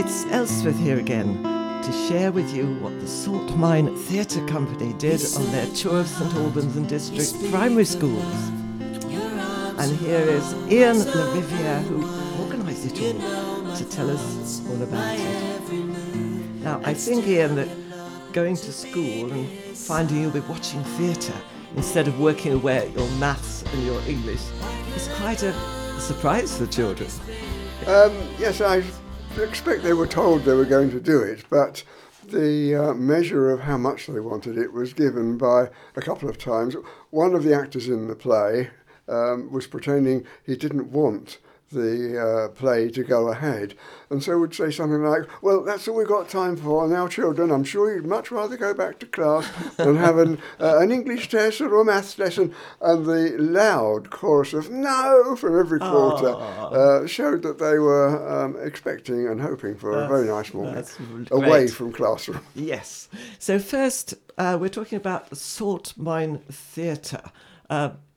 It's Elspeth here again to share with you what the Salt Mine Theatre Company did on their tour of St Albans and District primary schools. And here is Ian LaRiviere, who organised it all, to tell us all about it. Now, I think, Ian, that going to school and finding you'll be watching theatre instead of working away at your maths and your English is quite a surprise for children. Um, yes, I expect they were told they were going to do it, but the uh, measure of how much they wanted it was given by a couple of times. One of the actors in the play um, was pretending he didn't want the uh, play to go ahead. And so would say something like, Well, that's all we've got time for now, children. I'm sure you'd much rather go back to class than have an, uh, an English test or a maths lesson. And the loud chorus of no from every quarter uh, showed that they were um, expecting and hoping for that's, a very nice morning away from classroom. Yes. So, first, uh, we're talking about the Salt Mine Theatre.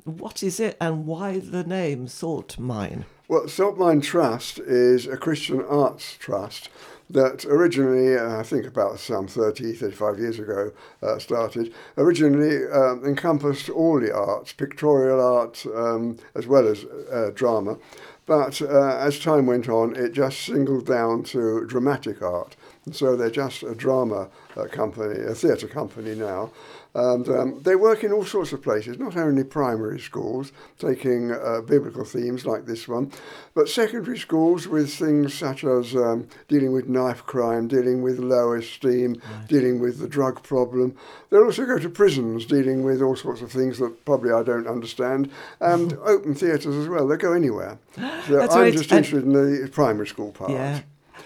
What is it and why the name Salt Mine? Well, Salt Mine Trust is a Christian arts trust that originally, uh, I think about some 30, 35 years ago, uh, started, originally um, encompassed all the arts, pictorial art um, as well as uh, drama. But uh, as time went on, it just singled down to dramatic art. And so they're just a drama uh, company, a theatre company now. And um, they work in all sorts of places, not only primary schools, taking uh, biblical themes like this one, but secondary schools with things such as um, dealing with knife crime, dealing with low esteem, right. dealing with the drug problem. They'll also go to prisons, dealing with all sorts of things that probably I don't understand, and open theatres as well. They go anywhere. So That's I'm right. just interested in the primary school part. Yeah.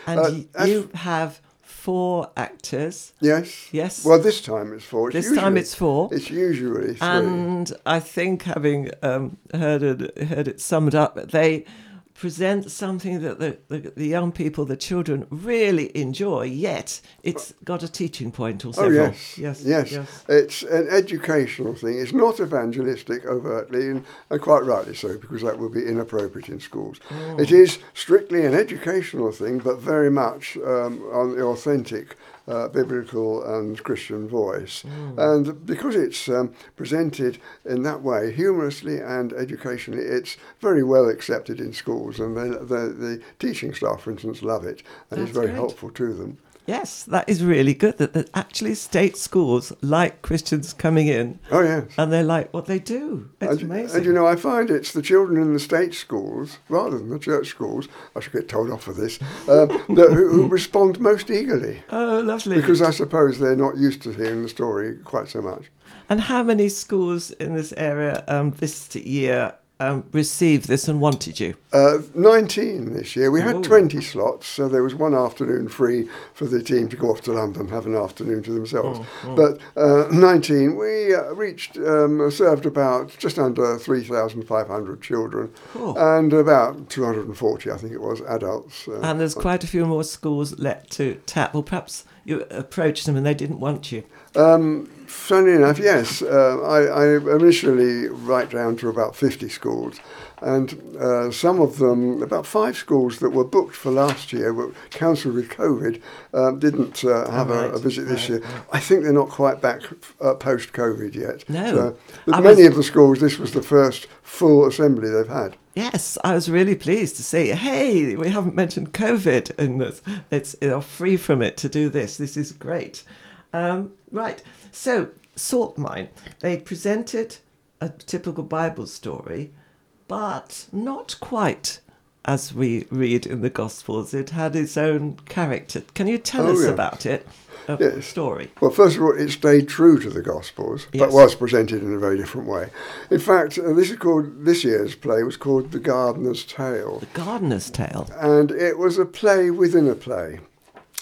And uh, you have four actors. Yes. Yes. Well, this time it's four. It's this usually, time it's four. It's usually three. And I think, having um, heard it, heard it summed up, they present something that the, the, the, young people, the children, really enjoy, yet it's got a teaching point also. Oh, yes. yes. Yes. Yes. It's an educational thing. It's not evangelistic overtly, and, and quite rightly so, because that would be inappropriate in schools. Oh. It is strictly an educational thing, but very much um, on the authentic uh, biblical and Christian voice. Mm. And because it's um, presented in that way, humorously and educationally, it's very well accepted in schools, and the, the, the teaching staff, for instance, love it, and That's it's very helpful to them. Yes, that is really good that, that actually state schools like Christians coming in. Oh, yes. And they like what they do. It's and, amazing. And you know, I find it's the children in the state schools, rather than the church schools, I should get told off for this, um, that, who, who, respond most eagerly. Oh, lovely. Because I suppose they're not used to hearing the story quite so much. And how many schools in this area um, this year um, received this and wanted you? Uh, 19 this year. We had Ooh. 20 slots, so there was one afternoon free for the team to go off to London, have an afternoon to themselves. Oh, oh. But uh, 19, we uh, reached, um, served about just under 3,500 children cool. and about 240, I think it was, adults. Uh, and there's quite a few more schools left to tap. Well, perhaps you approached them and they didn't want you. Um, funny enough, yes. Uh, I, I, initially write down to about 50 schools, and uh, some of them, about five schools that were booked for last year, were cancelled with COVID, um, didn't uh, have right, a, a, visit this right, year. I think they're not quite back uh, post COVID yet. No. So, many was... of the schools, this was the first full assembly they've had. Yes, I was really pleased to see. Hey, we haven't mentioned COVID, and it's, it's you free from it to do this. This is great. Um, right. So, Salt Mine, they presented a typical Bible story, but not quite as we read in the Gospels. It had its own character. Can you tell oh, us about it? A yes. story. Well, first of all, it stayed true to the Gospels, yes. but was presented in a very different way. In fact, uh, this is called this year's play was called The Gardener's Tale. The Gardener's Tale. And it was a play within a play.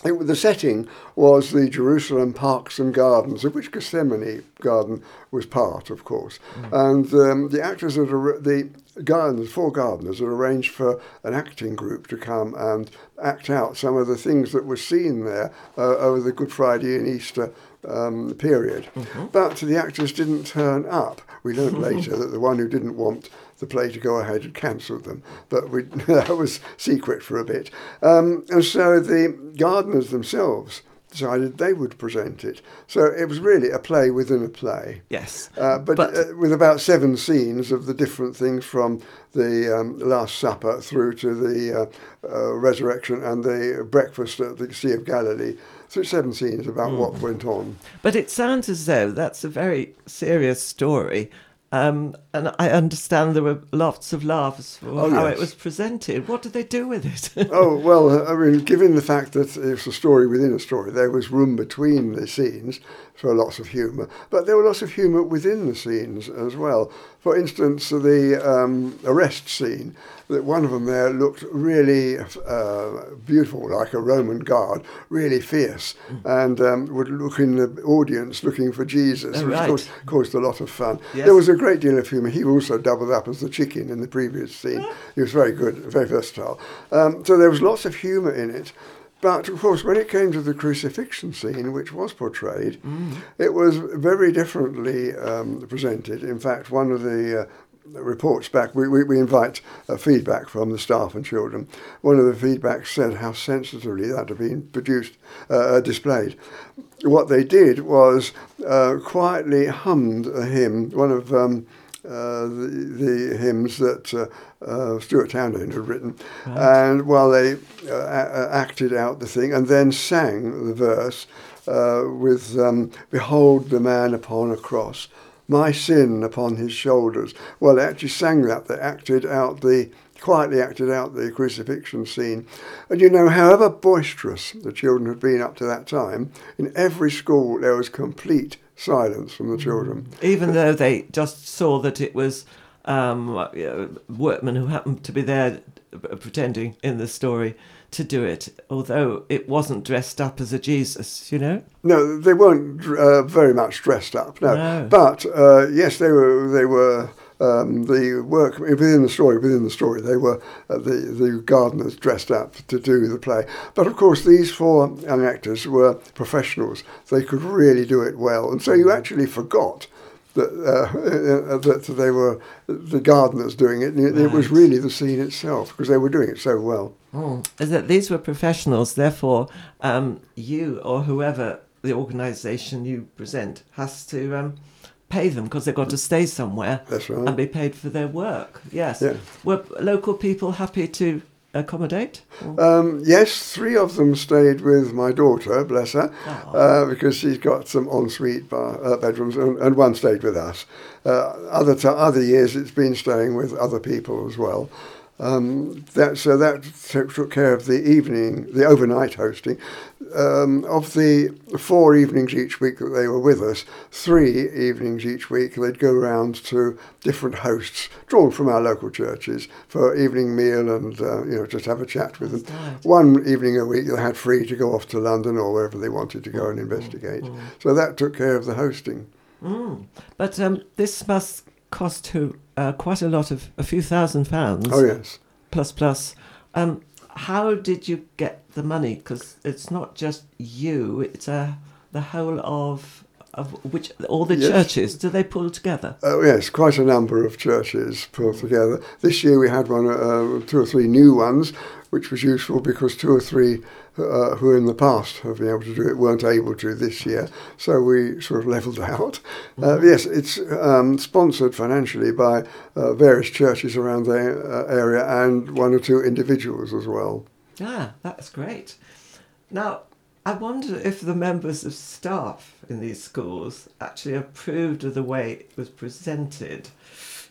It, the setting was the Jerusalem Parks and Gardens, of which Gethsemane Garden was part, of course. Mm. And um, the actors, are, the gardeners, four gardeners, had arranged for an acting group to come and act out some of the things that were seen there uh, over the Good Friday and Easter um, period. But the actors didn't turn up. We learned later that the one who didn't want the play to go ahead and cancelled them, but we, that was secret for a bit. Um, and so the gardeners themselves decided they would present it. So it was really a play within a play. Yes. Uh, but But- uh, with about seven scenes of the different things from the um, Last Supper through to the uh, uh, resurrection and the breakfast at the Sea of Galilee. So seven scenes about Hmm. what went on. But it sounds as though that's a very serious story. Um, and I understand there were lots of laughs for Oh, how yes. it was presented. What did they do with it? oh well, I mean, given the fact that it's a story within a story, there was room between the scenes for lots of humour, but there were lots of humour within the scenes as well. For instance, the um, arrest scene, that one of them there looked really uh, beautiful, like a Roman guard, really fierce, and um, would look in the audience looking for Jesus, Oh, which right. caused, caused a lot of fun. Yes. There was a great deal of humour. He also doubled up as the chicken in the previous scene. He was very good, very versatile. Um, so there was lots of humour in it. But of course, when it came to the crucifixion scene, which was portrayed, it was very differently um, presented. In fact, one of the uh, reports back, we, we, we invite uh, feedback from the staff and children. One of the feedbacks said how sensitively that had been produced, uh, displayed. What they did was uh, quietly hummed a hymn, one of um, uh, the, the hymns that uh, uh, Stuart Townend had written, and while they uh, a- acted out the thing, and then sang the verse uh, with um, "Behold the man upon a cross, my sin upon his shoulders." Well, they actually sang that. They acted out the quietly acted out the crucifixion scene. And you know, however boisterous the children had been up to that time, in every school there was complete silence from the children. Even though they just saw that it was um, uh, workmen who happened to be there uh, pretending in the story to do it, although it wasn't dressed up as a Jesus, you know? No, they weren't uh, very much dressed up. No, No. but uh, yes, they were. They were um, the work within the story. Within the story, they were uh, the the gardeners dressed up to do the play. But of course, these four young actors were professionals. They could really do it well, and so you actually forgot. That, uh, that they were the gardeners doing it. and It, it was really the scene itself because they were doing it so well. Mm. Is that these were professionals, therefore, um, you or whoever the organisation you present has to um, pay them because they've got to stay somewhere right. and be paid for their work. Yes. Yeah. Were local people happy to accommodate? Um, yes, three of them stayed with my daughter, bless her, uh, because she's got some ensuite bar, uh, bedrooms, and, and one stayed with us. Uh, other t- other years, it's been staying with other people as well. Um, that so that took, took care of the evening, the overnight hosting. Um, of the four evenings each week that they were with us, three evenings each week they'd go round to different hosts drawn from our local churches for evening meal and uh, you know just have a chat with them. Right. One evening a week they had free to go off to London or wherever they wanted to go and investigate. So that took care of the hosting. Mm. But um, this must cost who uh, quite a lot of a few thousand pounds. Oh yes. plus plus. Um, how did you get the money? Because it's not just you; it's uh, the whole of of which all the Yes. churches. Do they pull together? Oh yes, quite a number of churches pull together. This year we had one, uh, two or three new ones, which was useful because two or three uh, who in the past have been able to do it weren't able to this year. So we sort of levelled out. Uh, yes, it's um, sponsored financially by uh, various churches around the uh, area and one or two individuals as well. Ah, that's great. Now, I wonder if the members of staff in these schools actually approved of the way it was presented.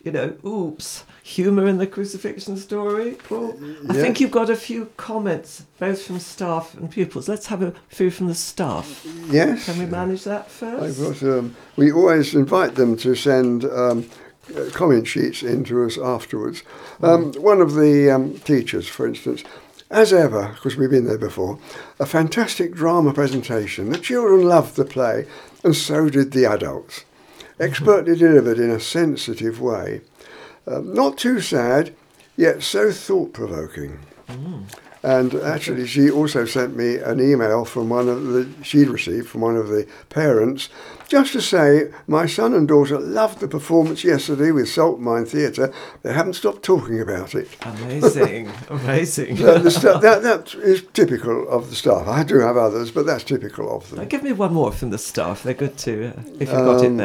You know, oops, humour in the crucifixion story. Well, I think you've got a few comments, both from staff and pupils. Let's have a few from the staff. Yes. Can we manage that I've first? got, um, we always invite them to send um, uh, comment sheets in to us afterwards. Um, one of the um, teachers, for instance, as ever, because we've been there before, a fantastic drama presentation. The children loved the play, and so did the adults. Expertly delivered in a sensitive way. Um, not too sad, yet so thought provoking. And actually, she also sent me an email from one of the she'd received from one of the parents, just to say my son and daughter loved the performance yesterday with Salt Mine Theatre. They haven't stopped talking about it. Amazing, amazing. So sta- that that is typical of the staff. I do have others, but that's typical of Now, them. give me one more from the staff. They're good too, if you've got it Um,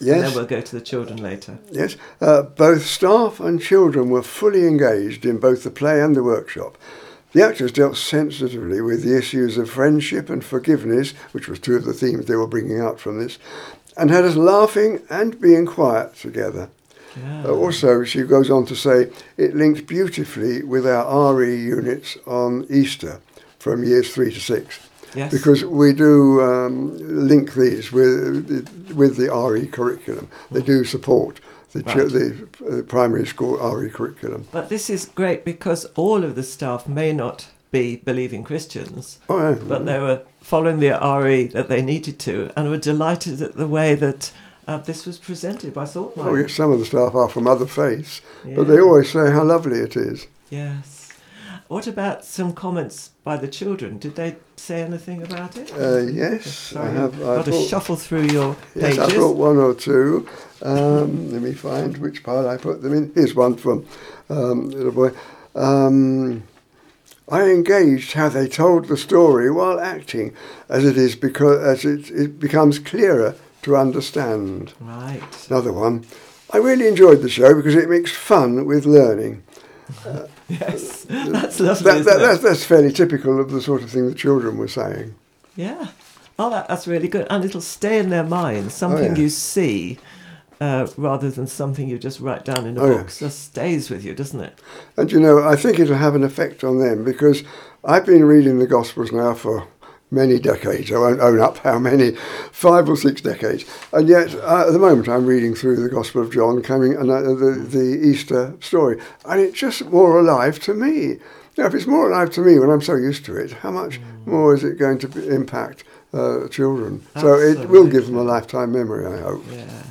there. And then we'll go to the children later. Yes, uh, both staff and children were fully engaged in both the play and the workshop. The actors dealt sensitively with the issues of friendship and forgiveness, which was two of the themes they were bringing out from this, and had us laughing and being quiet together. Yeah. Uh, also, she goes on to say it linked beautifully with our RE units on Easter from years three to six yes. because we do um, link these with with the RE curriculum. They do support the, ch- Right. the uh, primary school RE curriculum. But this is great because all of the staff may not be believing Christians, Oh, yeah. but they were following the RE that they needed to and were delighted at the way that uh, this was presented by Saltmine. oh, yes, some of the staff are from other faiths, Yeah. but they always say how lovely it is. Yes. What about some comments by the children? Did they say anything about it? Uh, yes, I have. I've got to brought- shuffle through your Yes, pages. I brought one or two. Um, let me find which pile I put them in. Here's one from um, little boy. Um, I engaged how they told the story while acting, as it is because as it, it becomes clearer to understand. Right. Another one. I really enjoyed the show because it makes fun with learning. Yes. That's lovely. That, that, that's, that's fairly typical of the sort of thing the children were saying. Yeah. Oh, that, that's really good. And it'll stay in their mind. Something Oh, yeah. you see uh, rather than something you just write down in a Oh, yeah. book just stays with you, doesn't it? And you know, I think it'll have an effect on them because I've been reading the Gospels now for many decades. I won't own up how many, five or six decades. And yet, uh, at the moment, I'm reading through the Gospel of John, coming and uh, the the Easter story, and it's just more alive to me. Now, if it's more alive to me when I'm so used to it, how much more is it going to impact uh, children? So it will give them a lifetime memory, I hope. Yeah.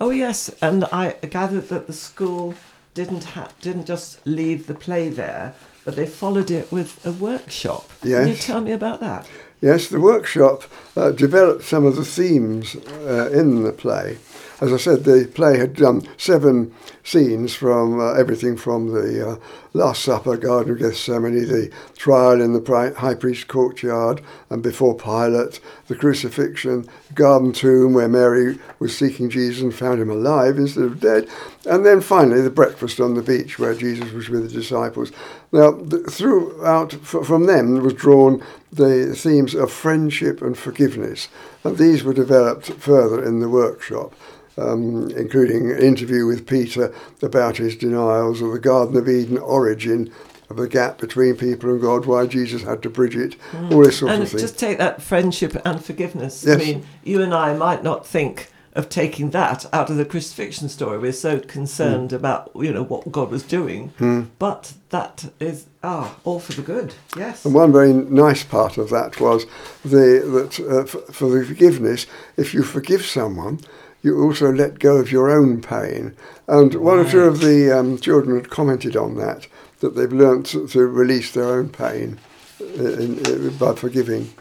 Oh yes, and I gathered that the school didn't ha- didn't just leave the play there, but they followed it with a workshop. Can you tell me about that? Yes, the workshop uh, developed some of the themes uh, in the play. As I said, the play had done seven scenes from uh, everything from the uh, Last Supper, Garden of Gethsemane, the trial in the high priest's courtyard and before Pilate, the crucifixion, garden tomb where Mary was seeking Jesus and found him alive instead of dead, and then finally the breakfast on the beach where Jesus was with the disciples. Now, throughout, from them was drawn the themes of friendship and forgiveness, and these were developed further in the workshop. Um, including an interview with Peter about his denials, of the Garden of Eden origin of the gap between people and God, why Jesus had to bridge it, all this sort and of thing. And just take that friendship and forgiveness. Yes. I mean, you and I might not think of taking that out of the crucifixion story. We're so concerned about you know what God was doing, Hmm. but that is ah all for the good. Yes. And one very nice part of that was the that uh, f- for the forgiveness, if you forgive someone, you also let go of your own pain. And one or two of the um, children had commented on that, that they've learnt to, to release their own pain uh, in, in, by forgiving.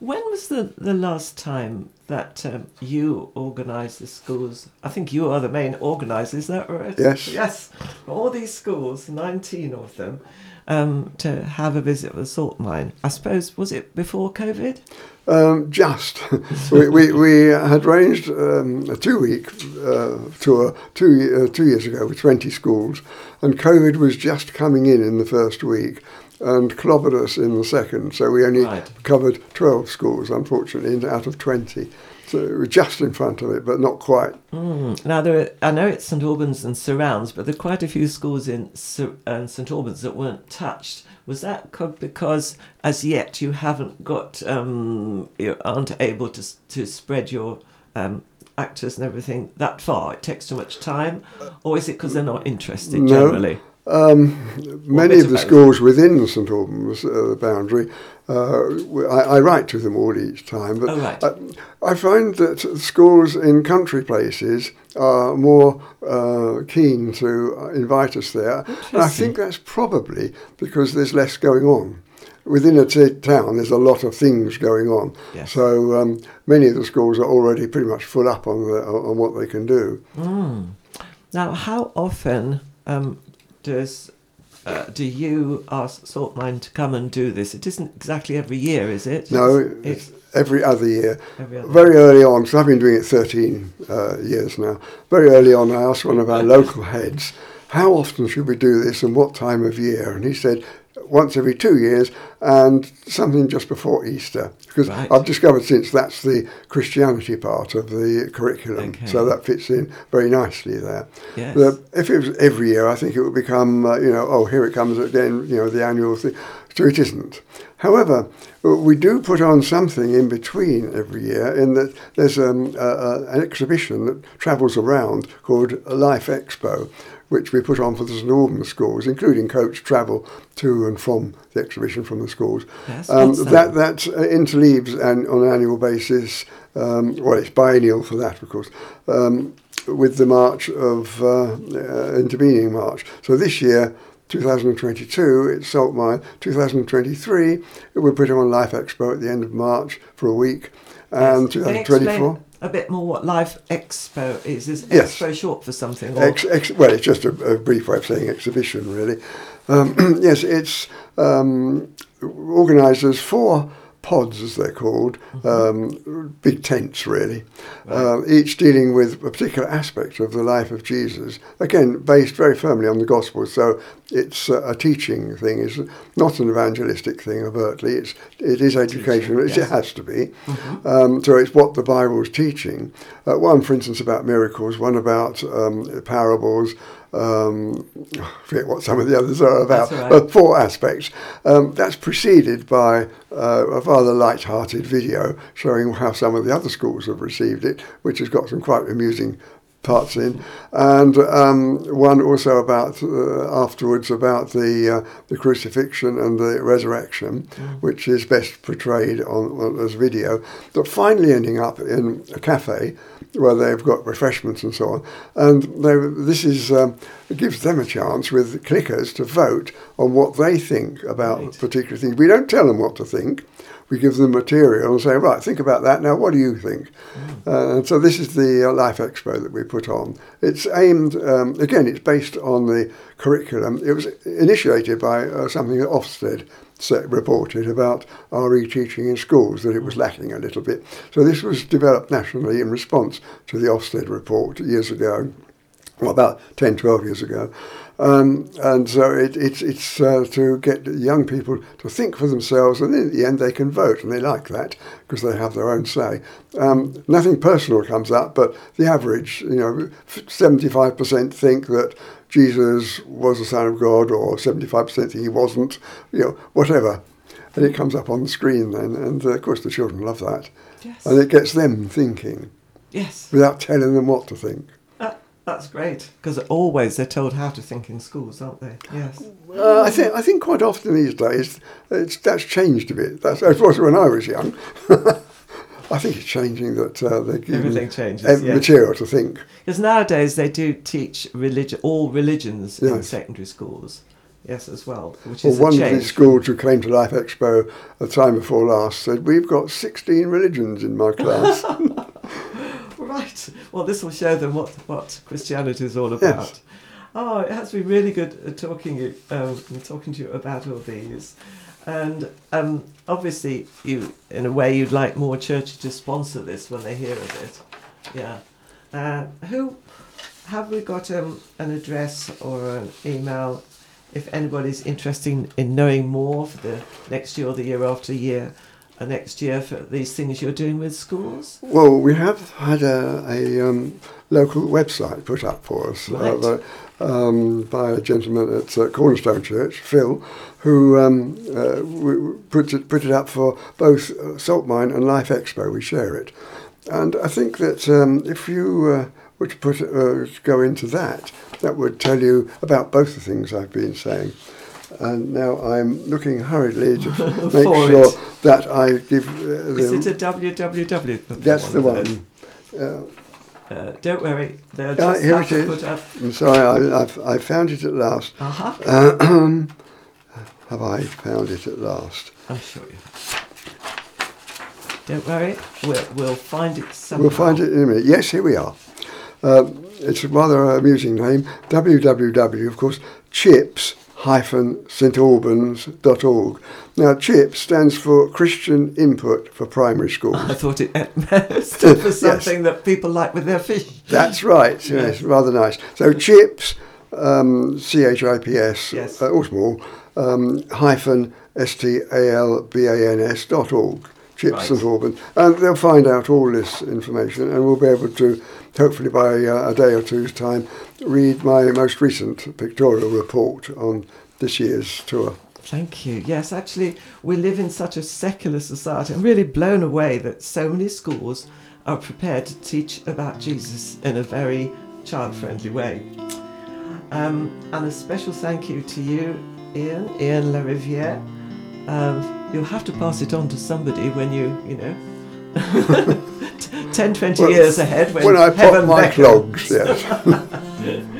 When was the, the last time that um, you organised the schools? I think you are the main organiser, is that right? Yes. Yes. All these schools, 19 of them, um, to have a visit with the salt mine. I suppose, was it before COVID? Um, just. we, we, we had arranged um, a two week uh, tour two, uh, two years ago with 20 schools, and COVID was just coming in in the first week and clobbered in the second. So we only Right. covered 12 schools, unfortunately, out of 20. So we were just in front of it, but not quite. Mm. Now, there are, I know it's St Albans and surrounds, but there are quite a few schools in Sur- uh, St Albans that weren't touched. Was that because, as yet, you haven't got, um, you aren't able to to spread your um, actors and everything that far? It takes too much time, or is it because they're not interested No. generally? Um, many of the schools within St Albans, uh, the boundary, uh, I, I write to them all each time. But Oh, right. I, I find that schools in country places are more uh, keen to uh, invite us there. And I think that's probably because there's less going on. Within a t- town, there's a lot of things going on. Yes. So um, many of the schools are already pretty much full up on, the, on what they can do. Now, how often um, does uh, do you ask Saltmine to come and do this? It isn't exactly every year, is it? No, It's- it's every other year. Every other Very early on, because I've been doing it 13 uh, years now. Very early on, I asked one of our local heads, how often should we do this and what time of year? And he said, once every two years and something just before Easter. Because Right. I've discovered since that's the Christianity part of the curriculum. Okay. So that fits in very nicely there. Yes. The- if it was every year, I think it would become, uh, you know, oh, here it comes again, you know, the annual thing. So it isn't. However, uh, we do put on something in between every year in that there's um, a, a, an exhibition that travels around called Life Expo, which we put on for the St Albans schools, including coach travel to and from the exhibition from the schools. Yes, um, that that? that uh, interleaves an, on an annual basis. Um, well, it's biennial for that, of course. Um, with the march of uh, uh, intervening march. So this year, 2022, it's Salt Mine. 2023, we put on Life Expo at the end of March for a week, and explain 2024. a bit more what Life Expo is? Is Yes. Expo short for something? Or? Ex, ex, well, it's just a, a brief way of saying exhibition, really. Um, yes, it's um, organised as four pods, as they're called, um, big tents, really, uh, each dealing with a particular aspect of the life of Jesus. Again, based very firmly on the gospel, so it's a, a teaching thing. It's not an evangelistic thing overtly. It's it is educational. yes. It has to be. Um, so it's what the Bible is teaching. Uh, one, for instance, about miracles. One about um, parables. Um, I forget what some of the others are about. Right. But four aspects. Um, that's preceded by uh, a rather light-hearted video showing how some of the other schools have received it, which has got some quite amusing parts in, and um, one also about uh, afterwards about the uh, the crucifixion and the resurrection, which is best portrayed on, on as video. But finally ending up in a cafe where they've got refreshments and so on, and they, this is um, it gives them a chance with clickers to vote on what they think about Right. particular things. We don't tell them what to think. We give them material and say, right, think about that. Now, what do you think? Uh, and so this is the uh, Life Expo that we put on. It's aimed, um, again, it's based on the curriculum. It was initiated by uh, something that Ofsted reported about RE teaching in schools, that it was lacking a little bit. So this was developed nationally in response to the Ofsted report years ago well, about 10, 12 years ago. Um, and so it, it's, it's uh, to get young people to think for themselves, and in the end they can vote, and they like that because they have their own say. Um, nothing personal comes up, but the average, you know, 75% think that Jesus was the Son of God, or 75% think he wasn't, you know, whatever. And it comes up on the screen then, and uh, of course the children love that. Yes. And it gets them thinking yes. without telling them what to think. That, that's great because always they're told how to think in schools, aren't they? Yes. Uh, I think I think quite often these days it's, that's changed a bit. That's as was when I was young. I think it's changing that uh, they're giving Everything changes, ev- yes. material to think. Because nowadays they do teach religion, all religions in secondary schools. Yes, as well, which Well, is one a of change. these schools who came to Life Expo the time before last said, "We've got 16 religions in my class." Right. Well, this will show them what, what Christianity is all about. Yes. Oh, it has been really good uh, talking um, talking to you about all these, and um, obviously you, in a way, you'd like more churches to sponsor this when they hear of it. Yeah. Uh, who have we got um, an address or an email? If anybody's interested in knowing more for the next year or the year after year, next year for these things you're doing with schools. Well, we have had a, a um, local website put up for us Right. uh, um, by a gentleman at uh, Cornerstone Church, Phil, who um, uh, put, it, put it up for both uh, Salt Mine and Life Expo. We share it. And I think that um, if you uh, were to put uh, to go into that, that would tell you about both the things I've been saying. And now I'm looking hurriedly to make sure it. that I give uh, Is it a www? that's the one. Uh, Uh, don't worry, they'll just here it to is. put up. I'm sorry, I, I've, I found it at last. Uh-huh. Uh, have I found it at last? I'm sure you have. Don't worry, we'll, we'll find it somehow. We'll find it in a minute. Yes, here we are. Um, it's a rather amusing name. www, of course, chips stalbans.org. Now, CHIPS stands for Christian Input for Primary Schools. I thought it stood for something that people like with their fish. That's right. Yes, rather nice. So chips, um, C H I P S, Yes. uh, all small, um, hyphen S T A L B A N S dot org. Chips Right. St Albans, and they'll find out all this information, and we'll be able to, hopefully by uh, a day or two's time, read my most recent pictorial report on this year's tour. Thank you. Yes, actually, we live in such a secular society. I'm really blown away that so many schools are prepared to teach about Jesus in a very child friendly way. Um, and a special thank you to you, Ian, Ian La Riviere. Um, you'll have to pass it on to somebody when you, you know, 10, 20 Well, years ahead when, When I pop heaven my beckons. clogs, yes.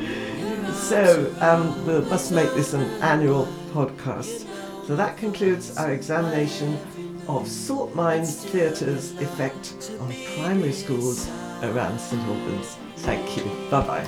So um, we must make this an annual podcast. So that concludes our examination of Salt Mines Theatre's effect on primary schools around St Albans. Thank you. Bye bye.